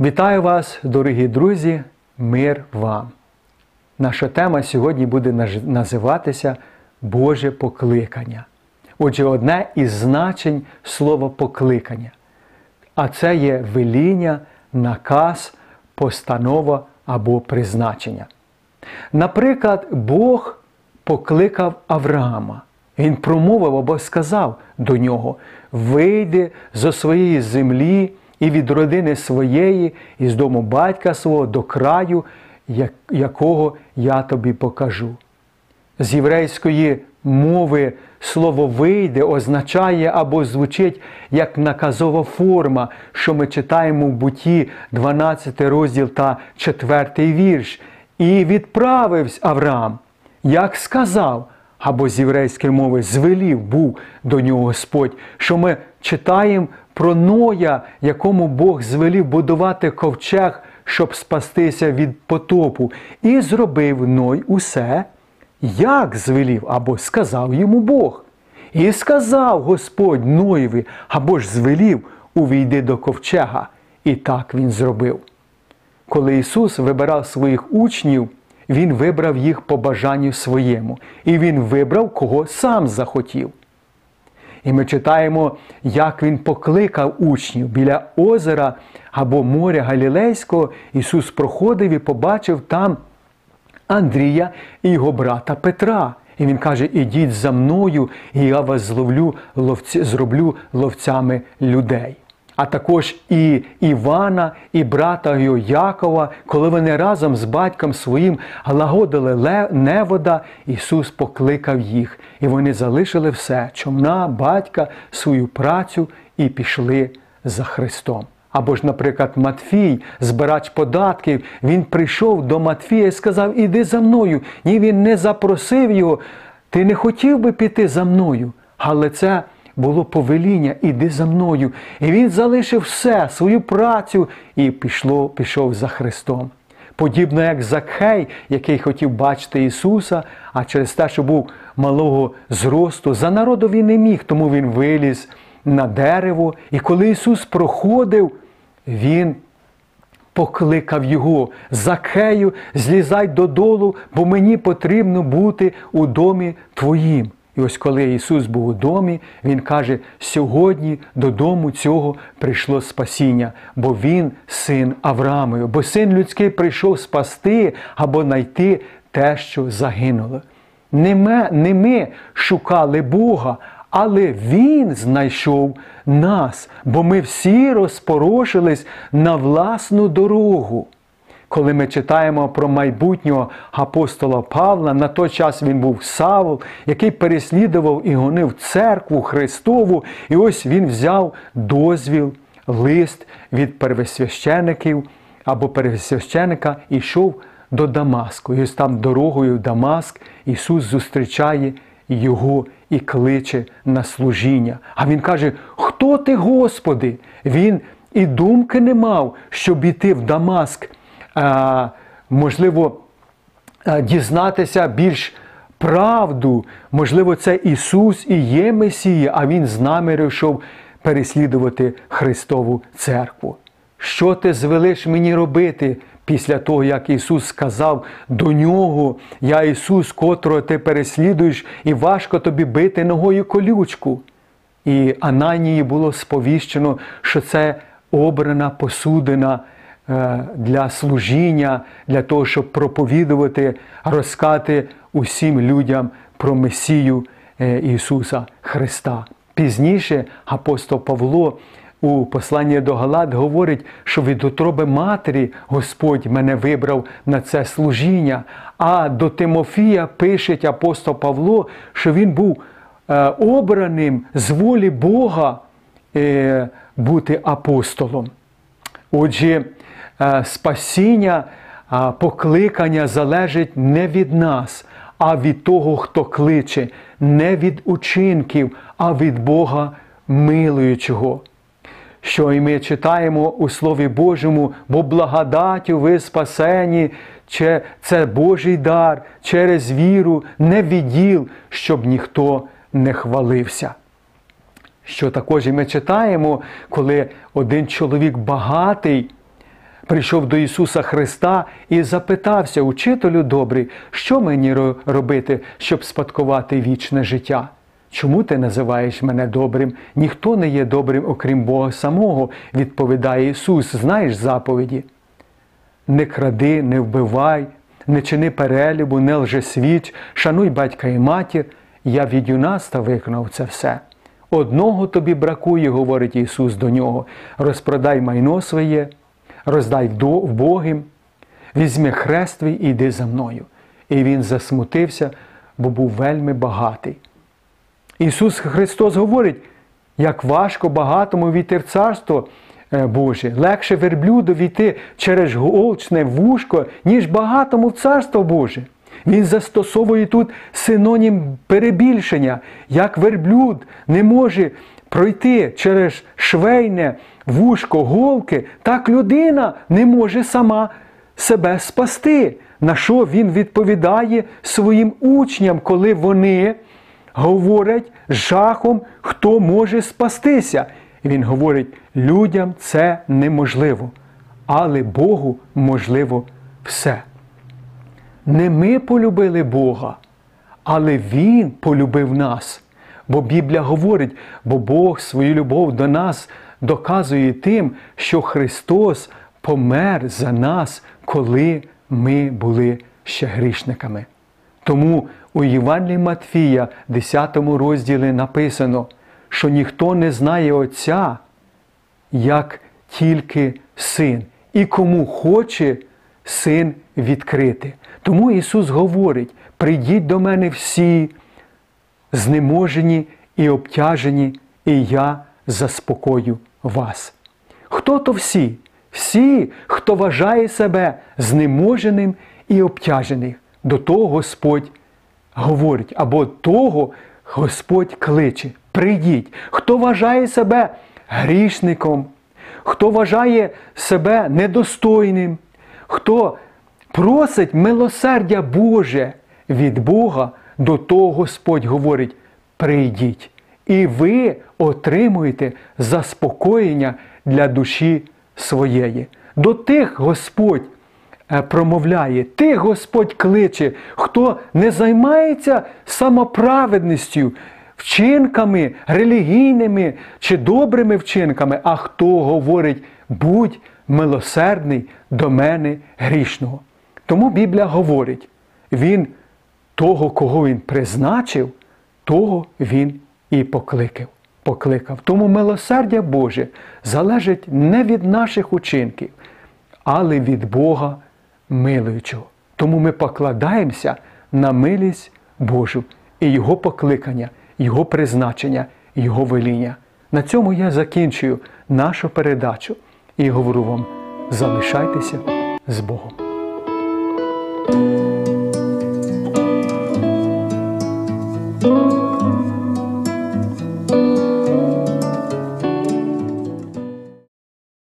Вітаю вас, дорогі друзі, мир вам! Наша тема сьогодні буде називатися Боже покликання. Отже, одне із значень слова покликання. А це є веління, наказ, постанова або призначення. Наприклад, Бог покликав Авраама. Він промовив або сказав до нього: вийди зо своєї землі і від родини своєї, і з дому батька свого до краю, якого я тобі покажу. З єврейської мови слово вийде означає або звучить як наказова форма, що ми читаємо в буті 12 розділ та 4 вірш. І відправився Авраам, як сказав, або з єврейської мови звелів був до нього Господь, що ми читаємо про Ноя, якому Бог звелів будувати ковчег, щоб спастися від потопу, і зробив Ной усе, як звелів або сказав йому Бог. І сказав Господь Ноєві, або ж звелів, увійди до ковчега. І так він зробив. Коли Ісус вибирав своїх учнів, Він вибрав їх по бажанню своєму, і Він вибрав, кого сам захотів. І ми читаємо, як Він покликав учнів біля озера або моря Галілейського. Ісус проходив і побачив там Андрія і його брата Петра. І він каже: Ідіть за мною, і я вас зловлю, ловці, зроблю ловцями людей. А також і Івана, і брата його Якова, коли вони разом з батьком своїм лагодили невода, Ісус покликав їх, і вони залишили все човна, батька, свою працю і пішли за Христом. Або ж, наприклад, Матфій, збирач податків, він прийшов до Матфія і сказав: Іди за мною. Ні, він не запросив його. Ти не хотів би піти за мною. Але це було повеління, іди за мною. І він залишив все, свою працю і пішло, пішов за Христом. Подібно як Закхей, який хотів бачити Ісуса, а через те, що був малого зросту, за народу він не міг, тому він виліз на дерево. І коли Ісус проходив, Він покликав його Закхею, злізай додолу, бо мені потрібно бути у домі твоїм. І ось коли Ісус був у домі, Він каже: сьогодні додому цього прийшло спасіння, бо Він син Авраамою, бо син людський прийшов спасти або знайти те, що загинуло. Не ми, не ми шукали Бога, але Він знайшов нас, бо ми всі розпорошились на власну дорогу. Коли ми читаємо про майбутнього апостола Павла, на той час він був Савол, який переслідував і гонив церкву Христову, і ось він взяв дозвіл, лист від первосвящеників або первосвященика і йшов до Дамаску. І ось там дорогою в Дамаск Ісус зустрічає його і кличе на служіння. А він каже: Хто ти, Господи? Він і думки не мав, щоб іти в Дамаск, можливо, дізнатися більш правду. Можливо, це Ісус і є Месія, а Він з нами йшов переслідувати Христову церкву. Що ти звелиш мені робити після того, як Ісус сказав до нього, я Ісус, котрого ти переслідуєш, і важко тобі бити ногою колючку. І Ананії було сповіщено, що це обрана посудина е, для служіння, для того, щоб проповідувати, розкати усім людям про Месію е, Ісуса Христа. Пізніше апостол Павло у посланні до Галат говорить, що від утроби матері Господь мене вибрав на це служіння. А до Тимофія пише апостол Павло, що він був е, обраним з волі Бога е, бути апостолом. Отже, е, спасіння, е, покликання залежить не від нас, а від того, хто кличе, не від учинків, а від Бога милуючого. Що і ми читаємо у Слові Божому, бо благодаттю ви спасені, це Божий дар через віру, не відділ, щоб ніхто не хвалився. Що також і ми читаємо, коли один чоловік багатий прийшов до Ісуса Христа і запитався, учителю добрий, що мені робити, щоб спадкувати вічне життя? Чому ти називаєш мене добрим? Ніхто не є добрим, окрім Бога самого, відповідає Ісус. Знаєш заповіді? Не кради, не вбивай, не чини перелюбу, не лжесвіч, шануй батька і матір. Я від юнаста виконав це все. Одного тобі бракує, говорить Ісус до нього. Розпродай майно своє, роздай вбогим, візьми хрест твій і йди за мною. І він засмутився, бо був вельми багатий. Ісус Христос говорить, як важко багатому війти в Царство е, Боже, легше верблюду війти через голчне вушко, ніж багатому в Царство Боже. Він застосовує тут синонім перебільшення, як верблюд не може пройти через швейне вушко голки, так людина не може сама себе спасти. На що він відповідає своїм учням, коли вони говорять з жахом, хто може спастися. І він говорить, людям це неможливо, але Богу можливо все. Не ми полюбили Бога, але Він полюбив нас. Бо Біблія говорить, бо Бог свою любов до нас доказує тим, що Христос помер за нас, коли ми були ще грішниками. Тому у Євангелії Матфія, 10 розділі написано, що ніхто не знає Отця, як тільки син, і кому хоче син відкрити. Тому Ісус говорить: прийдіть до мене всі, знеможені і обтяжені, і я заспокою вас. Хто то всі? Всі, хто вважає себе знеможеним і обтяжених. До того Господь говорить, або того Господь кличе. Прийдіть. Хто вважає себе грішником, хто вважає себе недостойним, хто просить милосердя Боже від Бога, до того Господь говорить: прийдіть, і ви отримуєте заспокоєння для душі своєї. До тих Господь е, промовляє, тих Господь кличе, хто не займається самоправедністю, вчинками релігійними чи добрими вчинками, а хто говорить, будь милосердний до мене грішного. Тому Біблія говорить, він того, кого він призначив, того він і покликав. покликав. Тому милосердя Боже залежить не від наших учинків, але від Бога милуючого. Тому ми покладаємося на милість Божу і Його покликання, Його призначення, Його веління. На цьому я закінчую нашу передачу і говорю вам: залишайтеся з Богом.